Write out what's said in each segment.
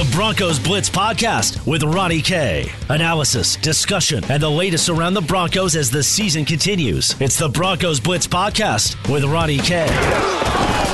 The Broncos Blitz Podcast with Ronnie K. Analysis, discussion, and the latest around the Broncos as the season continues. It's the Broncos Blitz Podcast with Ronnie K.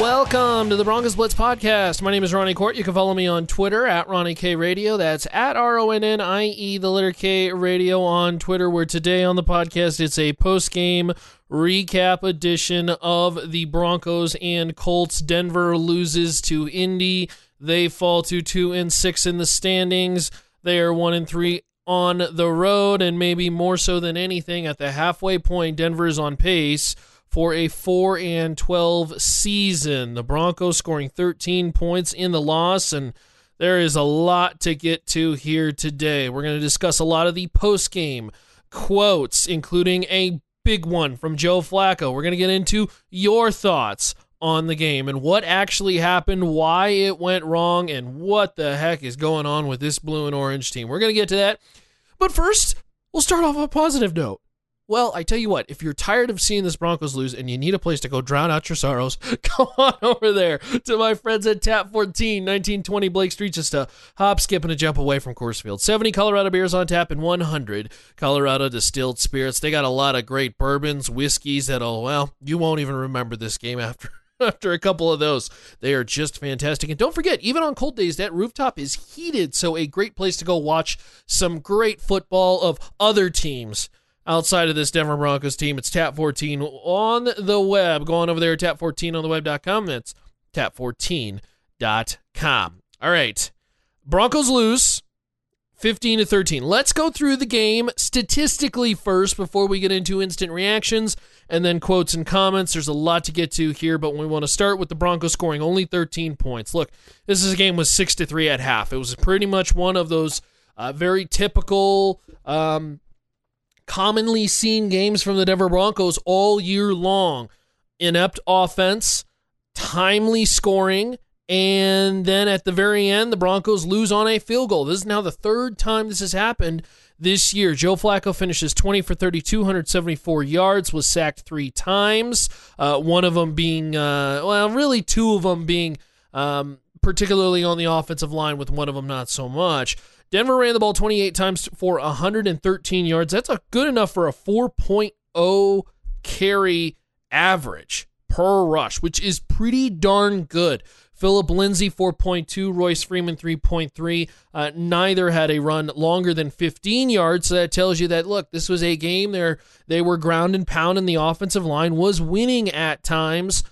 Welcome to the Broncos Blitz Podcast. My name is Ronnie Kohrt. You can follow me on Twitter at Ronnie K Radio. That's at R O N N I E, the letter K Radio on Twitter. Where today on the podcast, it's a post game recap edition of the Broncos and Colts. Denver loses to Indy. They fall to two and six in the standings. They are one and three on the road, and maybe more so than anything, at the halfway point, Denver is on pace for a 4 and 12 season. The Broncos scoring 13 points in the loss, and there is a lot to get to here today. We're going to discuss a lot of the post game quotes, including a big one from Joe Flacco. We're going to get into your thoughts on the game and what actually happened, why it went wrong, and what the heck is going on with this blue and orange team. We're going to get to that. But first, we'll start off on a positive note. Well, I tell you what, if you're tired of seeing this Broncos lose and you need a place to go drown out your sorrows, go on over there to my friends at Tap 14, 1920 Blake Street, just a hop, skip, and a jump away from Coors Field. 70 Colorado beers on tap and 100 Colorado distilled spirits. They got a lot of great bourbons, whiskeys that'll, oh, well, you won't even remember this game after after a couple of those. They are just fantastic. And don't forget, even on cold days, that rooftop is heated. So, a great place to go watch some great football of other teams outside of this Denver Broncos team. It's Tap 14 on the web. Go on over there, tap14 on the web.com. That's tap14.com. All right. Broncos lose 15 to 13. Let's go through the game statistically first before we get into instant reactions and then quotes and comments. There's a lot to get to here, but we want to start with the Broncos scoring only 13 points. Look, this is a game with 6 to 3 at half. It was pretty much one of those uh, very typical um, commonly seen games from the Denver Broncos all year long. Inept offense, timely scoring, and then at the very end, the Broncos lose on a field goal. This is now the third time this has happened this year. Joe Flacco finishes 20 for 30, 274 yards, was sacked three times. Uh, one of them being, uh, well, really two of them being um, particularly on the offensive line, with one of them not so much. Denver ran the ball 28 times for 113 yards. That's a good enough for a 4.0 carry average per rush, which is pretty darn good. Phillip Lindsay 4.2, Royce Freeman 3.3. Uh, neither had a run longer than 15 yards. So that tells you that look, this was a game there. They were ground and pound, and the offensive line was winning at times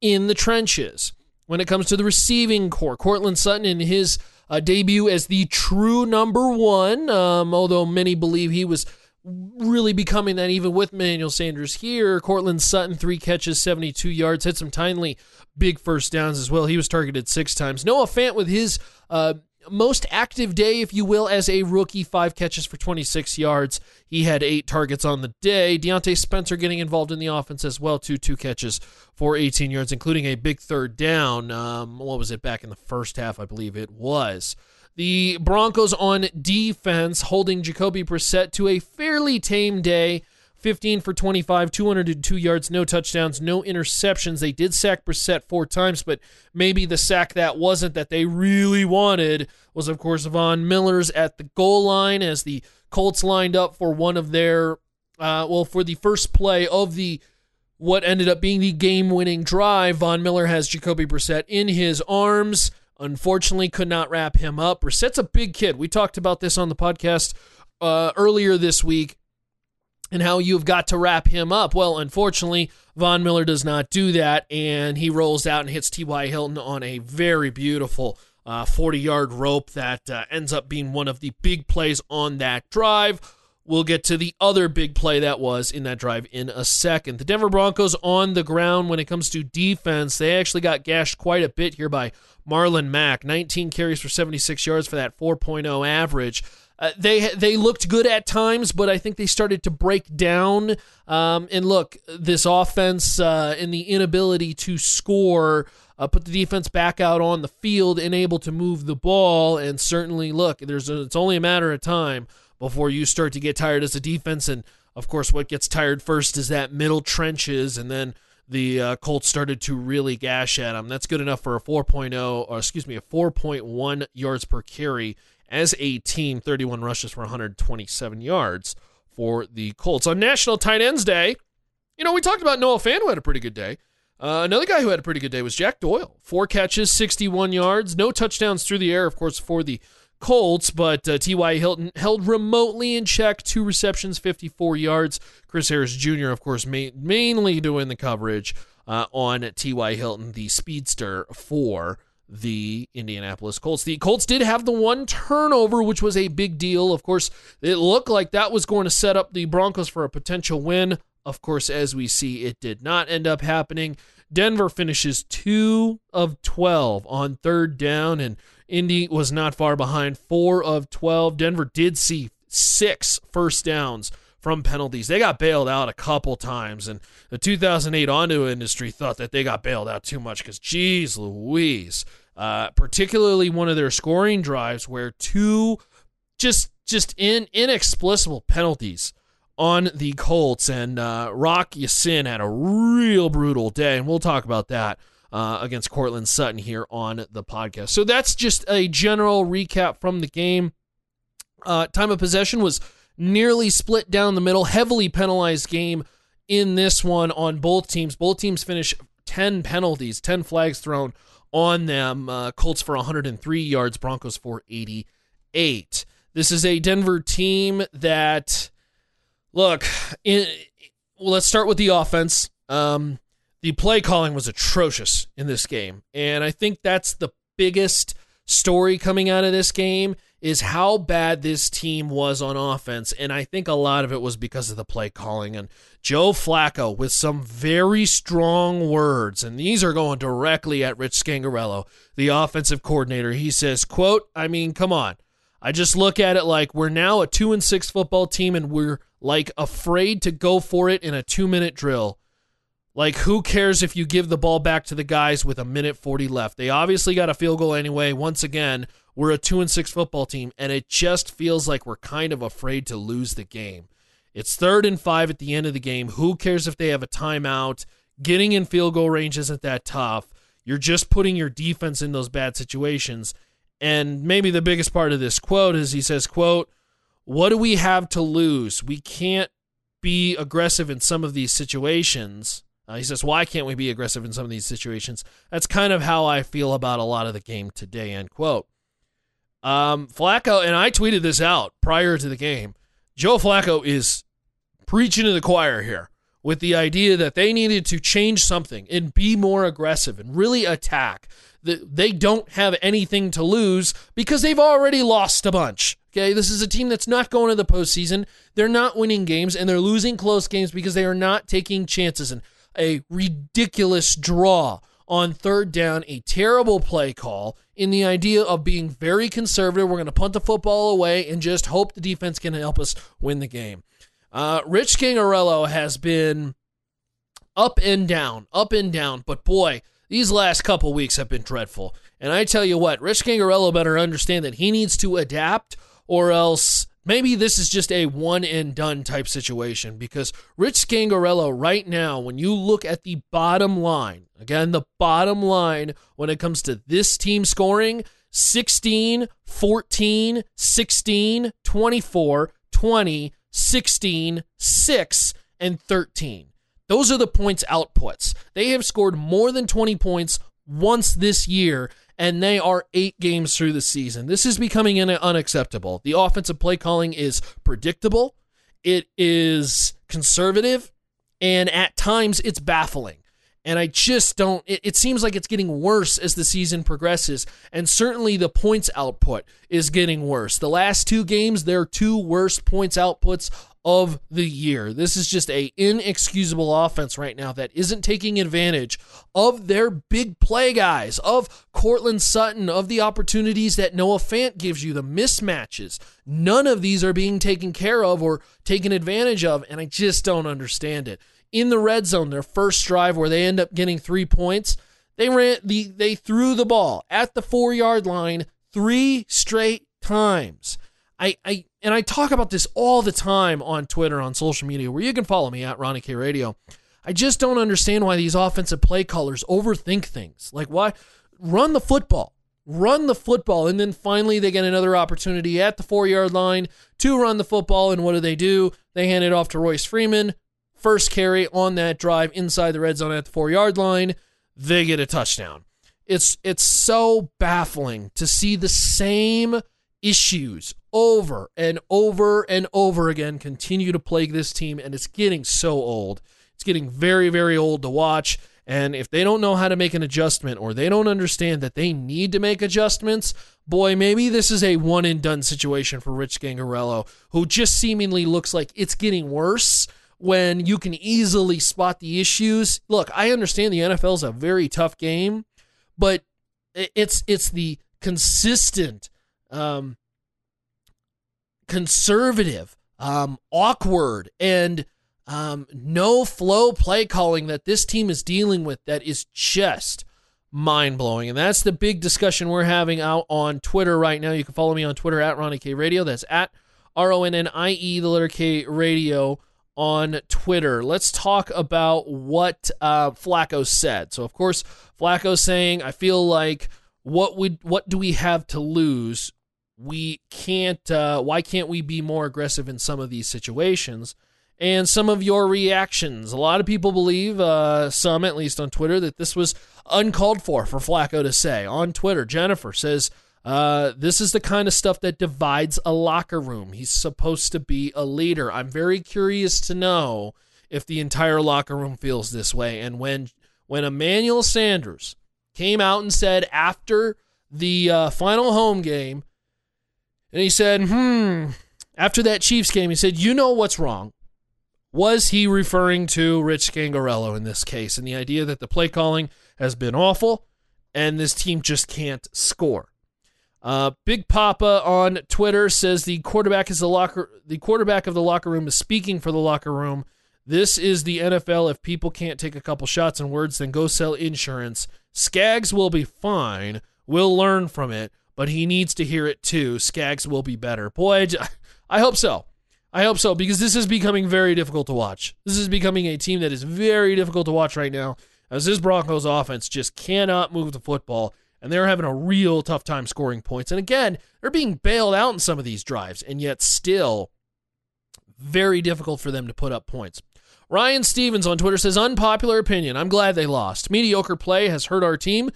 in the trenches. When it comes to the receiving corps, Courtland Sutton in his uh, debut as the true number one, um, although many believe he was really becoming that even with Emmanuel Sanders here. Courtland Sutton, three catches, 72 yards, had some timely big first downs as well. He was targeted six times. Noah Fant with his uh, most active day, if you will, as a rookie, five catches for 26 yards. He had eight targets on the day. Diontae Spencer getting involved in the offense as well, two two catches for 18 yards, including a big third down. Um, what was it back in the first half? I believe it was. The Broncos on defense holding Jacoby Brissett to a fairly tame day. 15 for 25, 202 yards, no touchdowns, no interceptions. They did sack Brissett four times, but maybe the sack that wasn't that they really wanted was, of course, Von Miller's at the goal line as the Colts lined up for one of their, uh, well, for the first play of the what ended up being the game-winning drive. Von Miller has Jacoby Brissett in his arms. Unfortunately, could not wrap him up. Brissett's a big kid. We talked about this on the podcast uh, earlier this week and how you've got to wrap him up. Well, unfortunately, Von Miller does not do that, and he rolls out and hits T.Y. Hilton on a very beautiful 40 uh, yard rope that uh, ends up being one of the big plays on that drive. We'll get to the other big play that was in that drive in a second. The Denver Broncos on the ground when it comes to defense, they actually got gashed quite a bit here by Marlon Mack. 19 carries for 76 yards for that 4.0 average. Uh, they they looked good at times, but I think they started to break down. Um, and look, this offense uh, and the inability to score uh, put the defense back out on the field and able to move the ball. And certainly, look, there's a, it's only a matter of time before you start to get tired as a defense. And of course, what gets tired first is that middle trenches, and then the uh, Colts started to really gash at them. That's good enough for a 4.0, or excuse me, a 4.1 yards per carry as a team, 31 rushes for 127 yards for the Colts. On National Tight Ends Day, you know, we talked about Noah Fant, who had a pretty good day. Uh, another guy who had a pretty good day was Jack Doyle. Four catches, 61 yards, no touchdowns through the air, of course, for the Colts, but uh, T.Y. Hilton held remotely in check, two receptions, 54 yards. Chris Harris Jr., of course, ma- mainly doing the coverage uh, on T.Y. Hilton, the speedster for the Indianapolis Colts. The Colts did have the one turnover, which was a big deal. Of course, it looked like that was going to set up the Broncos for a potential win. Of course, as we see, it did not end up happening. Denver finishes 2 of 12 on third down, and Indy was not far behind, 4 of 12. Denver did see six first downs from penalties. They got bailed out a couple times, and the 2008 auto industry thought that they got bailed out too much because, geez, Louise, uh, particularly one of their scoring drives where two just just in inexplicable penalties on the Colts, and uh, Rock Ya-Sin had a real brutal day, and we'll talk about that. Uh, against Courtland Sutton here on the podcast. So that's just a general recap from the game. Uh, time of possession was nearly split down the middle, heavily penalized game in this one on both teams. Both teams finish 10 penalties, 10 flags thrown on them. Uh, Colts for 103 yards, Broncos for 88. This is a Denver team that, look, in, well, let's start with the offense. Um, the play calling was atrocious in this game. And I think that's the biggest story coming out of this game is how bad this team was on offense. And I think a lot of it was because of the play calling. And Joe Flacco with some very strong words, and these are going directly at Rich Scangarello, the offensive coordinator. He says, quote, I mean, come on. I just look at it like we're now a two and six football team and we're like afraid to go for it in a two minute drill. Like, who cares if you give the ball back to the guys with a minute 40 left? They obviously got a field goal anyway. Once again, we're a 2 and 6 football team, and it just feels like we're kind of afraid to lose the game. It's third and five at the end of the game. Who cares if they have a timeout? Getting in field goal range isn't that tough. You're just putting your defense in those bad situations. And maybe the biggest part of this quote is he says, quote, what do we have to lose? We can't be aggressive in some of these situations uh, he says, Why can't we be aggressive in some of these situations? That's kind of how I feel about a lot of the game today, end quote. Um, Flacco, and I tweeted this out prior to the game. Joe Flacco is preaching to the choir here with the idea that they needed to change something and be more aggressive and really attack. They don't have anything to lose because they've already lost a bunch. Okay, this is a team that's not going to the postseason. They're not winning games and they're losing close games because they are not taking chances. And a ridiculous draw on third down, a terrible play call in the idea of being very conservative. We're going to punt the football away and just hope the defense can help us win the game. Uh, Rich Scangarello has been up and down, up and down, but boy, these last couple weeks have been dreadful. And I tell you what, Rich Scangarello better understand that he needs to adapt or else Maybe this is just a one and done type situation because Rich Scangarello, right now, when you look at the bottom line, again, the bottom line when it comes to this team scoring 16, 14, 16, 24, 20, 16, 6, and 13. Those are the points outputs. They have scored more than 20 points once this year, and they are eight games through the season. This is becoming unacceptable. The offensive play calling is predictable, it is conservative, and at times it's baffling. And I just don't, it, it, seems like it's getting worse as the season progresses. And certainly the points output is getting worse. The last two games, their two worst points outputs of the year. This is just a inexcusable offense right now that isn't taking advantage of their big play guys, of Courtland Sutton, of the opportunities that Noah Fant gives you, the mismatches. None of these are being taken care of or taken advantage of, and I just don't understand it. In the red zone, their first drive where they end up getting three points, they ran the they threw the ball at the four yard line three straight times. I, I and I talk about this all the time on Twitter, on social media, where you can follow me at Ronnie K Radio. I just don't understand why these offensive play callers overthink things. Like, why run the football? Run the football. And then finally, they get another opportunity at the four yard line to run the football. And what do they do? They hand it off to Royce Freeman. First carry on that drive inside the red zone at the four yard line. They get a touchdown. It's it's so baffling to see the same issues over and over and over again continue to plague this team and it's getting so old. It's getting very very old to watch and if they don't know how to make an adjustment or they don't understand that they need to make adjustments, boy, maybe this is a one and done situation for Rich Scangarello, who just seemingly looks like it's getting worse when you can easily spot the issues. Look, I understand the NFL is a very tough game, but it's it's the consistent um, conservative, um, awkward, and um, no flow play calling that this team is dealing with that is just mind blowing. And that's the big discussion we're having out on Twitter right now. You can follow me on Twitter at Ronnie K Radio. That's at R O N N I E, the letter K Radio on Twitter. Let's talk about what uh, Flacco said. So, of course, Flacco saying, "I feel like what would what do we have to lose? We can't. Uh, why can't we be more aggressive in some of these situations?" And some of your reactions. A lot of people believe, uh, some at least on Twitter, that this was uncalled for for Flacco to say on Twitter. Jennifer says uh, this is the kind of stuff that divides a locker room. He's supposed to be a leader. I'm very curious to know if the entire locker room feels this way. And when when Emmanuel Sanders came out and said after the uh, final home game, and he said, "Hmm." After that Chiefs game, he said, "You know what's wrong." Was he referring to Rich Scangarello in this case, and the idea that the play calling has been awful, and this team just can't score? Uh, Big Papa on Twitter says the quarterback is the locker. The quarterback of the locker room is speaking for the locker room. This is the NFL. If people can't take a couple shots and words, then go sell insurance. Skaggs will be fine. We'll learn from it, but he needs to hear it too. Skaggs will be better. Boy, I hope so. I hope so because this is becoming very difficult to watch. This is becoming a team that is very difficult to watch right now as this Broncos offense just cannot move the football and they're having a real tough time scoring points. And again, they're being bailed out in some of these drives, and yet still very difficult for them to put up points. Ryan Stevens on Twitter says, Unpopular opinion. I'm glad they lost. Mediocre play has hurt our team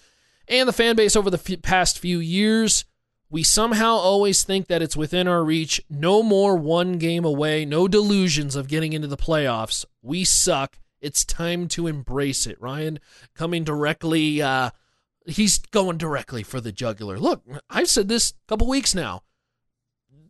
and the fan base over the f- past few years. We somehow always think that it's within our reach. No more one game away. No delusions of getting into the playoffs. We suck. It's time to embrace it. Ryan coming directly uh, he's going directly for the jugular. Look, I've said this a couple weeks now.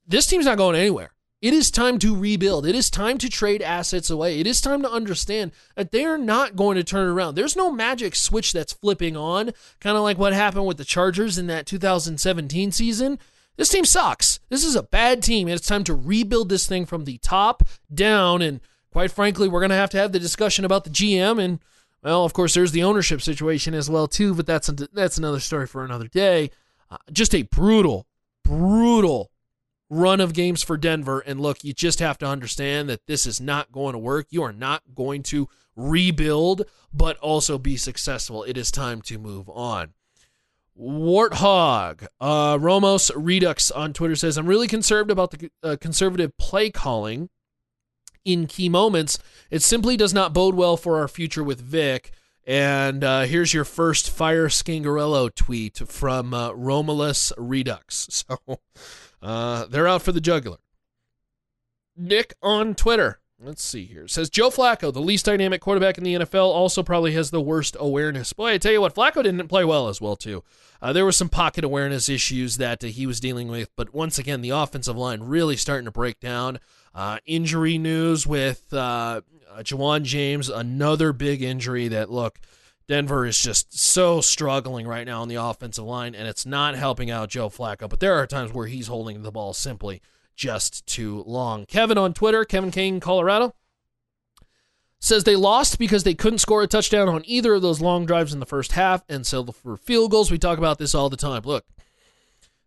This team's not going anywhere. It is time to rebuild. It is time to trade assets away. It is time to understand that they are not going to turn around. There's no magic switch that's flipping on, kind of like what happened with the Chargers in that 2017 season. This team sucks. This is a bad team. and It's time to rebuild this thing from the top down. And quite frankly, we're going to have to have the discussion about the GM and well, of course, there's the ownership situation as well too, but that's a, that's another story for another day. Uh, just a brutal, brutal run of games for Denver. And look, you just have to understand that this is not going to work. You are not going to rebuild, but also be successful. It is time to move on. Warthog, uh, Romos Redux on Twitter says, I'm really concerned about the uh, conservative play calling in key moments. It simply does not bode well for our future with Vic. And uh, here's your first Fire Scangarello tweet from uh, Romulus Redux. So uh, they're out for the jugular. Nick on Twitter. Let's see here. Says Joe Flacco, the least dynamic quarterback in the NFL, also probably has the worst awareness. Boy, I tell you what, Flacco didn't play well as well, too. Uh, there were some pocket awareness issues that uh, he was dealing with, but once again, the offensive line really starting to break down. Uh, injury news with uh, Ja'Wuan James, another big injury that, look, Denver is just so struggling right now on the offensive line, and it's not helping out Joe Flacco. But there are times where he's holding the ball simply just too long. Kevin on Twitter, Kevin Kane, Colorado, says they lost because they couldn't score a touchdown on either of those long drives in the first half and settled for field goals. We talk about this all the time. Look,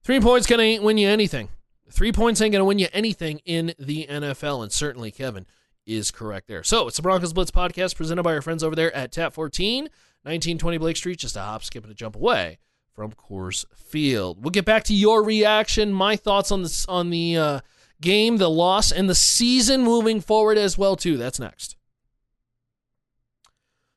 three points can ain't win you anything. Three points ain't going to win you anything in the NFL. And certainly, Kevin, is correct there. So it's the Broncos Blitz podcast presented by our friends over there at Tap 14, 1920 Blake Street, just a hop, skip, and a jump away from Coors Field. We'll get back to your reaction, my thoughts on the on the uh, game, the loss, and the season moving forward as well too. That's next.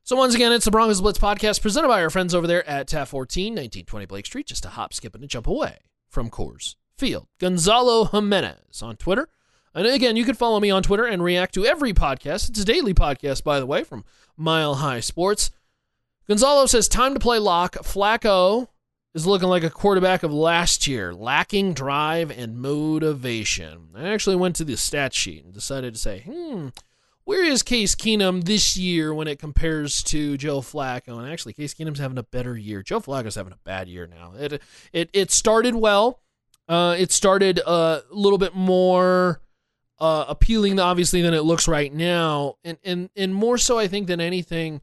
So once again, it's the Broncos Blitz podcast presented by our friends over there at Tap 14, 1920 Blake Street, just a hop, skip, and a jump away from Coors Field. Gonzalo Jimenez on Twitter. And again, you can follow me on Twitter and react to every podcast. It's a daily podcast, by the way, from Mile High Sports. Gonzalo says, time to play lock. Flacco is looking like a quarterback of last year, lacking drive and motivation. I actually went to the stat sheet and decided to say, hmm, where is Case Keenum this year when it compares to Joe Flacco? And actually, Case Keenum's having a better year. Joe Flacco's having a bad year now. It it it started well. Uh, it started a little bit more uh, appealing, obviously, than it looks right now, and and and more so, I think, than anything.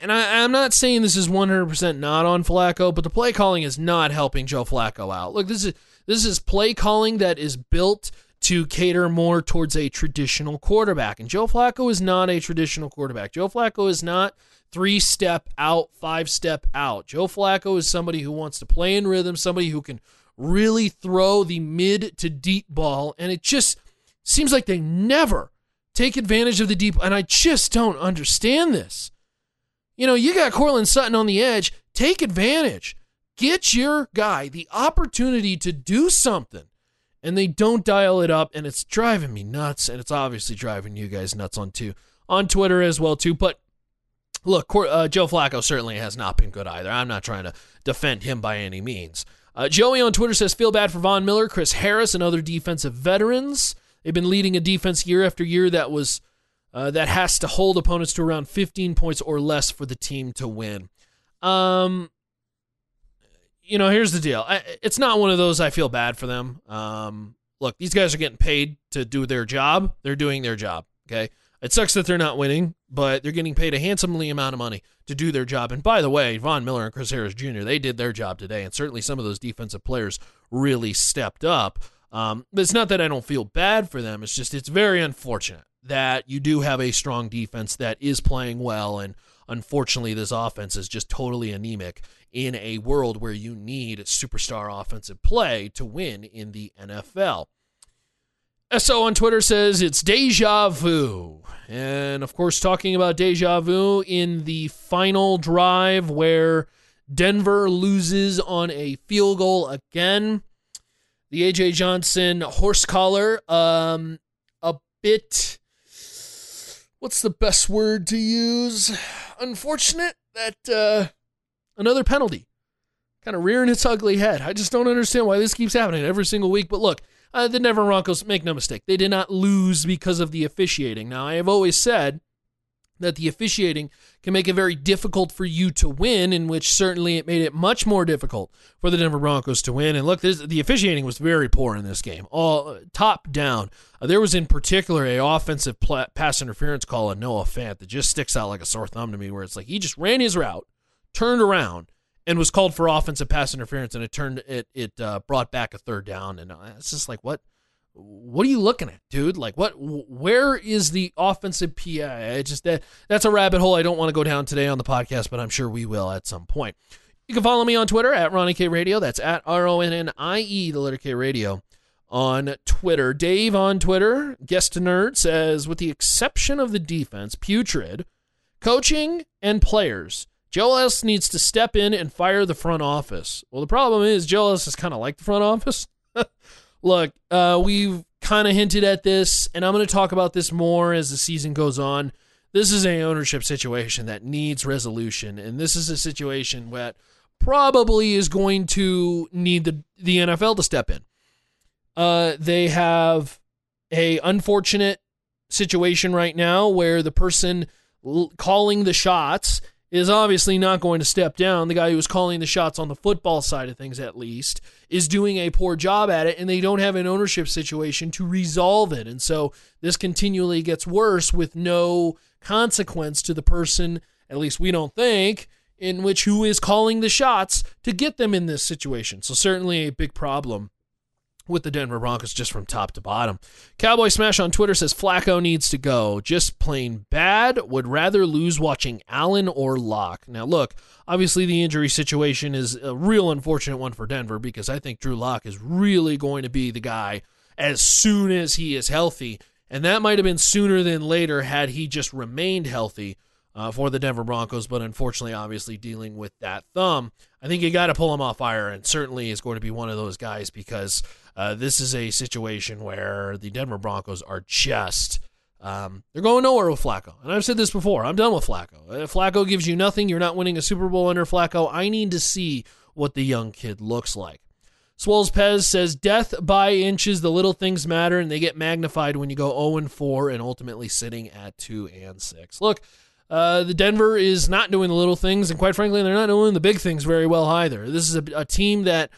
And I, I'm not saying this is 100% not on Flacco, but the play calling is not helping Joe Flacco out. Look, this is this is play calling that is built to cater more towards a traditional quarterback. And Joe Flacco is not a traditional quarterback. Joe Flacco is not three step out, five step out. Joe Flacco is somebody who wants to play in rhythm, somebody who can really throw the mid to deep ball. And it just seems like they never take advantage of the deep. And I just don't understand this. You know, you got Courtland Sutton on the edge. Take advantage. Get your guy the opportunity to do something. And they don't dial it up and it's driving me nuts and it's obviously driving you guys nuts on too on Twitter as well too. But look uh, Joe Flacco certainly has not been good either. I'm not trying to defend him by any means. Uh, Joey on Twitter says feel bad for Von Miller Chris Harris and other defensive veterans. They've been leading a defense year after year that was uh, that has to hold opponents to around 15 points or less for the team to win um you know, here's the deal. I, it's not one of those I feel bad for them. Um, look, these guys are getting paid to do their job. They're doing their job. Okay. It sucks that they're not winning, but they're getting paid a handsomely amount of money to do their job. And by the way, Von Miller and Chris Harris Jr., they did their job today. And certainly some of those defensive players really stepped up. Um, but it's not that I don't feel bad for them. It's just, it's very unfortunate that you do have a strong defense that is playing well. And unfortunately, this offense is just totally anemic in a world where you need superstar offensive play to win in the NFL. SO on Twitter says it's deja vu. And of course, talking about deja vu in the final drive where Denver loses on a field goal again. The AJ Johnson horse collar, um, a bit. What's the best word to use? Unfortunate that uh, another penalty, kind of rearing its ugly head. I just don't understand why this keeps happening every single week. But look, uh, the Denver Broncos, make no mistake, they did not lose because of the officiating. Now, I have always said that the officiating can make it very difficult for you to win, in which certainly it made it much more difficult for the Denver Broncos to win. And look, this, the officiating was very poor in this game, all uh, top down. Uh, there was in particular a offensive pl- pass interference call on Noah Fant that just sticks out like a sore thumb to me, where it's like he just ran his route turned around and was called for offensive pass interference, and it turned it it uh, brought back a third down, and uh, it's just like what what are you looking at, dude? Like what where is the offensive PI? I just that that's a rabbit hole I don't want to go down today on the podcast, but I'm sure we will at some point. You can follow me on Twitter at Ronnie K Radio. That's at R O N N I E, the letter K Radio on Twitter. Dave on Twitter, guest nerd, says, with the exception of the defense, putrid, coaching and players Joe Ellis needs to step in and fire the front office. Well, the problem is Joe Ellis is kind of like the front office. Look, uh, we've kind of hinted at this, and I'm going to talk about this more as the season goes on. This is a ownership situation that needs resolution, and this is a situation that probably is going to need the the NFL to step in. Uh, they have a unfortunate situation right now where the person l- calling the shots is obviously not going to step down. The guy who was calling the shots on the football side of things, at least, is doing a poor job at it, and they don't have an ownership situation to resolve it. And so this continually gets worse with no consequence to the person, at least we don't think, in which who is calling the shots to get them in this situation. So certainly a big problem with the Denver Broncos just from top to bottom. Cowboy Smash on Twitter says Flacco needs to go. Just plain bad. Would rather lose watching Allen or Lock. Now, look, obviously the injury situation is a real unfortunate one for Denver because I think Drew Lock is really going to be the guy as soon as he is healthy. And that might have been sooner than later had he just remained healthy uh, for the Denver Broncos, but unfortunately, obviously dealing with that thumb. I think you got to pull him off fire, and certainly is going to be one of those guys because uh, this is a situation where the Denver Broncos are just. Um, they're going nowhere with Flacco. And I've said this before. I'm done with Flacco. If Flacco gives you nothing, you're not winning a Super Bowl under Flacco. I need to see what the young kid looks like. Swolls Pez says, Death by inches, the little things matter, and they get magnified when you go 0 4 and ultimately sitting at 2 and 6. Look, uh, the Denver is not doing the little things, and quite frankly, they're not doing the big things very well either. This is a, a team that,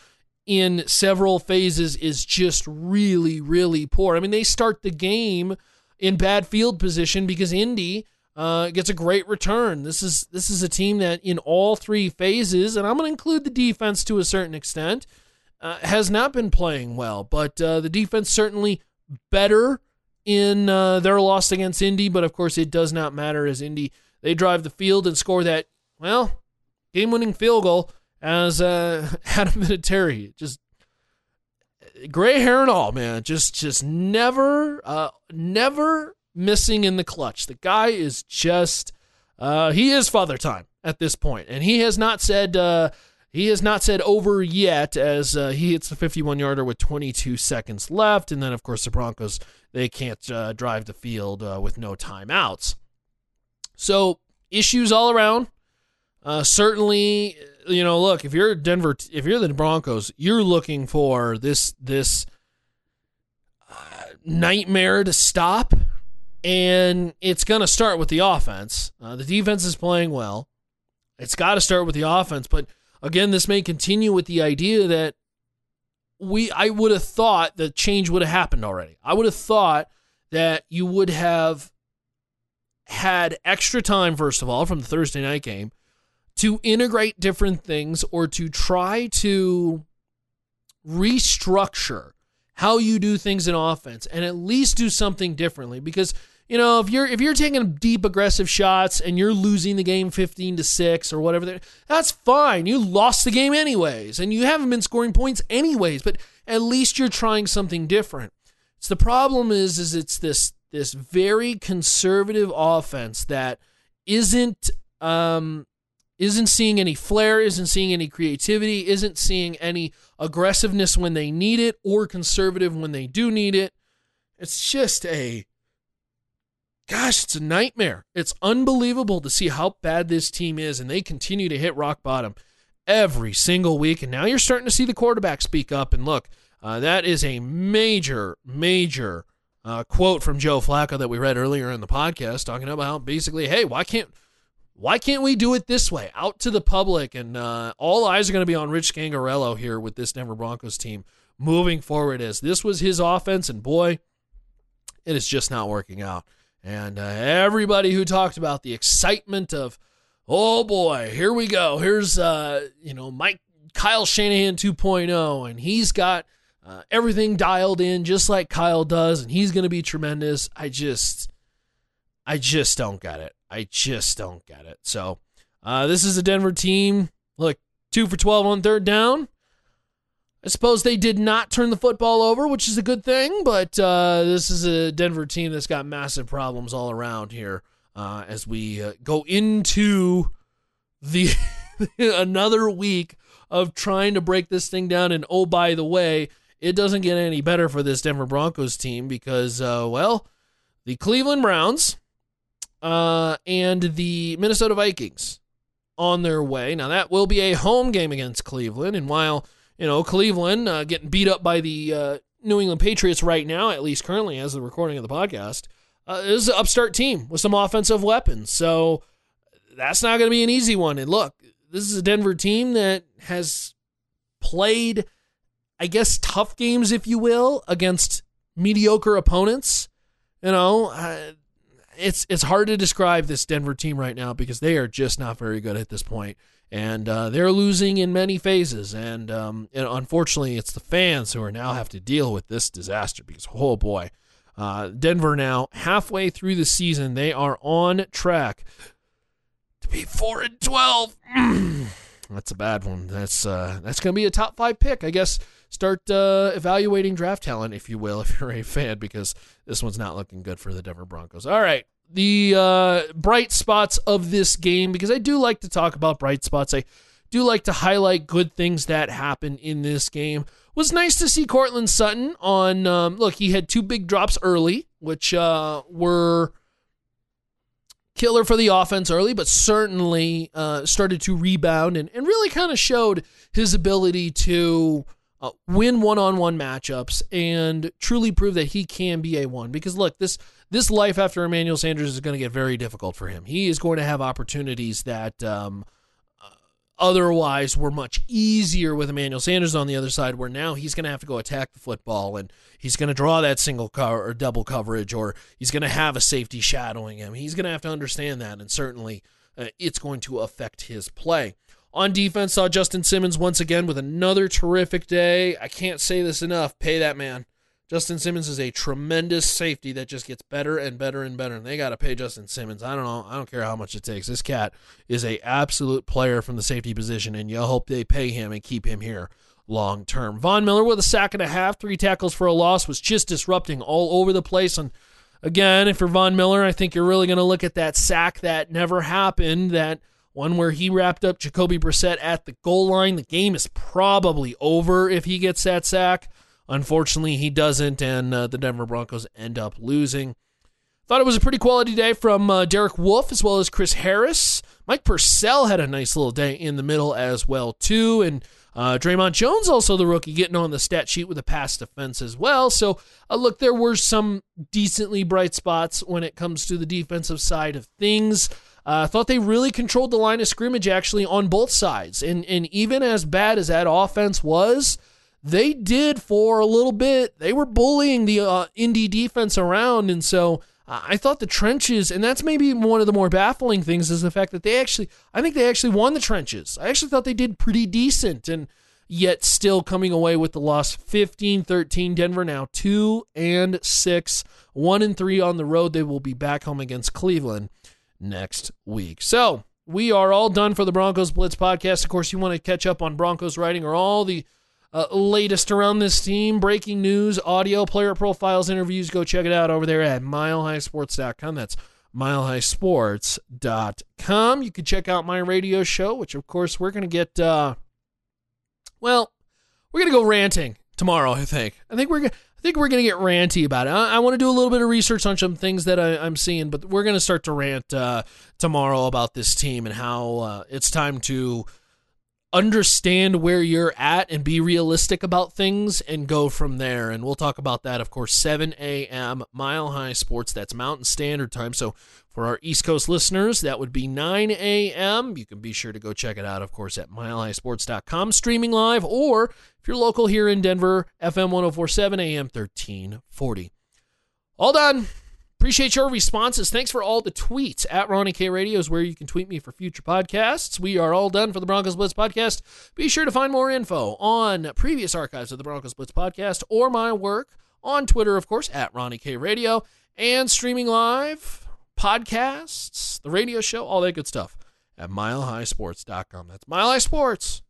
in several phases, is just really, really poor. I mean, they start the game in bad field position because Indy uh, gets a great return. This is this is a team that, in all three phases, and I'm going to include the defense to a certain extent, uh, has not been playing well. But uh, the defense certainly better in uh, their loss against Indy, but of course it does not matter as Indy they drive the field and score that well game-winning field goal as uh, Adam Vinatieri just gray hair and all, man, just just never uh, never missing in the clutch. The guy is just uh, he is father time at this point, and he has not said. Uh, he has not said over yet as uh, he hits the 51 yarder with 22 seconds left. And then, of course, the Broncos they can't uh, drive the field uh, with no timeouts. So issues all around. Uh, certainly, you know, look if you're Denver, if you're the Broncos, you're looking for this this uh, nightmare to stop, and it's going to start with the offense. Uh, the defense is playing well. It's got to start with the offense, but again, this may continue with the idea that we I would have thought that change would have happened already. I would have thought that you would have had extra time first of all from the Thursday night game to integrate different things or to try to restructure how you do things in offense and at least do something differently because you know, if you're if you're taking deep aggressive shots and you're losing the game 15 to 6 or whatever, that's fine. You lost the game anyways and you haven't been scoring points anyways, but at least you're trying something different. So the problem is is it's this this very conservative offense that isn't um isn't seeing any flair, isn't seeing any creativity, isn't seeing any aggressiveness when they need it or conservative when they do need it. It's just a gosh, it's a nightmare. It's unbelievable to see how bad this team is, and they continue to hit rock bottom every single week. And now you're starting to see the quarterback speak up. And look, uh, that is a major, major uh, quote from Joe Flacco that we read earlier in the podcast, talking about basically, hey, why can't why can't we do it this way out to the public? And uh, all eyes are going to be on Rich Scangarello here with this Denver Broncos team moving forward. As this was his offense, and boy, it is just not working out. And uh, everybody who talked about the excitement of, oh boy, here we go. Here's, uh, you know, Mike Kyle Shanahan 2.0, and he's got uh, everything dialed in just like Kyle does, and he's going to be tremendous. I just, I just don't get it. I just don't get it. So, uh, this is a Denver team. Look, two for 12 on third down. I suppose they did not turn the football over, which is a good thing, but uh, this is a Denver team that's got massive problems all around here uh, as we uh, go into the another week of trying to break this thing down. And oh, by the way, it doesn't get any better for this Denver Broncos team because, uh, well, the Cleveland Browns uh, and the Minnesota Vikings on their way. Now, that will be a home game against Cleveland, and while you know, Cleveland uh, getting beat up by the uh, New England Patriots right now, at least currently as the recording of the podcast. Uh, is an upstart team with some offensive weapons. So that's not going to be an easy one. And look, this is a Denver team that has played, I guess, tough games, if you will, against mediocre opponents. You know, uh, it's it's hard to describe this Denver team right now because they are just not very good at this and uh, they're losing in many phases. And, um, and unfortunately, it's the fans who are now have to deal with this disaster because, oh boy, uh, Denver now halfway through the season, they are on track to be four and twelve. that's a bad one. That's uh, that's to be a top five pick, I guess. Start uh, evaluating draft talent, if you will, if you're a fan, because this one's not looking good for the Denver Broncos. All right, the uh, bright spots of this game because I do like to talk about bright spots. I do like to highlight good things that happen in this game. Was nice to see Courtland Sutton on. Um, look, he had two big drops early, which uh, were killer for the offense early, but certainly uh, started to rebound and, and really kind of showed his ability to uh, win one-on-one matchups and truly prove that he can be a one. Because look, this this life after Emmanuel Sanders is going to get very difficult for him. He is going to have opportunities that um, uh, otherwise were much easier with Emmanuel Sanders on the other side, where now he's going to have to go attack the football and he's going to draw that single cover or double coverage, or he's going to have a safety shadowing him. He's going to have to understand that, and certainly uh, it's going to affect his play. On defense, saw Justin Simmons once again with another terrific day. I can't say this enough. Pay that man. Justin Simmons is a tremendous safety that just gets better and better and better. And they got to pay Justin Simmons. I don't know. I don't care how much it takes. This cat is a absolute player from the safety position, and you hope they pay him and keep him here long term. Von Miller with a sack and a half, three tackles for a loss, was just disrupting all over the place. And again, if you're Von Miller, I think you're really going to look at that sack that never happened. That one where he wrapped up Jacoby Brissett at the goal line. The game is probably over if he gets that sack. Unfortunately, he doesn't, and uh, the Denver Broncos end up losing. Thought it was a pretty quality day from uh, Derek Wolfe as well as Chris Harris. Mike Purcell had a nice little day in the middle as well too, and uh, Dre'Mont Jones also the rookie getting on the stat sheet with a pass defense as well. So uh, look, there were some decently bright spots when it comes to the defensive side of things. I uh, thought they really controlled the line of scrimmage actually on both sides, and and even as bad as that offense was they did for a little bit. They were bullying the uh, Indy defense around, and so I thought the trenches, and that's maybe one of the more baffling things, is the fact that they actually, I think they actually won the trenches. I actually thought they did pretty decent, and yet still coming away with the loss 15 13. Denver now 2 and 6, 1 and 3 on the road. They will be back home against Cleveland next week. So we are all done for the Broncos Blitz podcast. Of course, you want to catch up on Broncos writing or all the uh, latest around this team, breaking news, audio, player profiles, interviews. Go check it out over there at milehighsports.com. That's milehighsports.com. You can check out my radio show, which, of course, we're going to get, uh, well, we're going to go ranting tomorrow, I think. I think we're going to. I think we're going to get ranty about it. I, I want to do a little bit of research on some things that I, am seeing, but we're going to start to rant uh, tomorrow about this team and how uh, it's time to understand where you're at and be realistic about things and go from there. And we'll talk about that, of course, 7 a.m. Mile High Sports. That's Mountain Standard Time. So for our East Coast listeners, that would be 9 a.m. You can be sure to go check it out, of course, at milehighsports.com, streaming live, or if you're local here in Denver, FM 1047 AM 1340. All done. Appreciate your responses. Thanks for all the tweets at Ronnie K Radio is where you can tweet me for future podcasts. We are all done for the Broncos Blitz podcast. Be sure to find more info on previous archives of the Broncos Blitz podcast or my work on Twitter, of course, at Ronnie K Radio and streaming live podcasts, the radio show, all that good stuff at milehighsports.com. That's milehighsports.com.